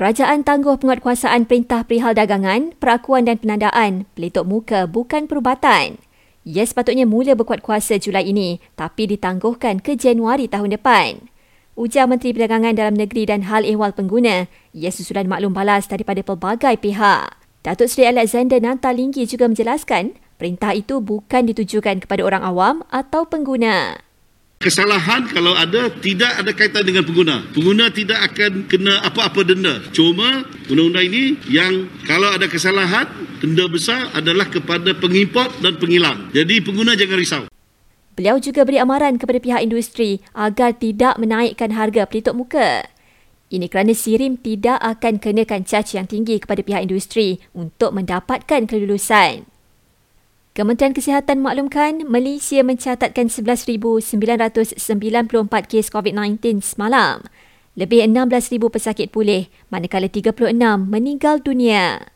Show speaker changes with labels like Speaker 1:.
Speaker 1: Kerajaan tangguh penguatkuasaan Perintah Perihal Dagangan, Perakuan dan Penandaan peletok muka bukan perubatan. Ia sepatutnya mula berkuat kuasa Julai ini tapi ditangguhkan ke Januari tahun depan. Ujar Menteri Perdagangan Dalam Negeri dan Hal Ehwal Pengguna, ia susulan maklum balas daripada pelbagai pihak. Datuk Seri Alexander Nantalinggi juga menjelaskan, perintah itu bukan ditujukan kepada orang awam atau pengguna.
Speaker 2: Kesalahan kalau ada tidak ada kaitan dengan pengguna. Pengguna tidak akan kena apa-apa denda. Cuma undang-undang ini yang kalau ada kesalahan, denda besar adalah kepada pengimport dan pengilang. Jadi pengguna jangan risau.
Speaker 1: Beliau juga beri amaran kepada pihak industri agar tidak menaikkan harga pelituk muka. Ini kerana Sirim tidak akan kenakan caci yang tinggi kepada pihak industri untuk mendapatkan kelulusan. Kementerian Kesihatan maklumkan Malaysia mencatatkan 11,994 kes COVID-19 semalam. Lebih 16,000 pesakit pulih manakala 36 meninggal dunia.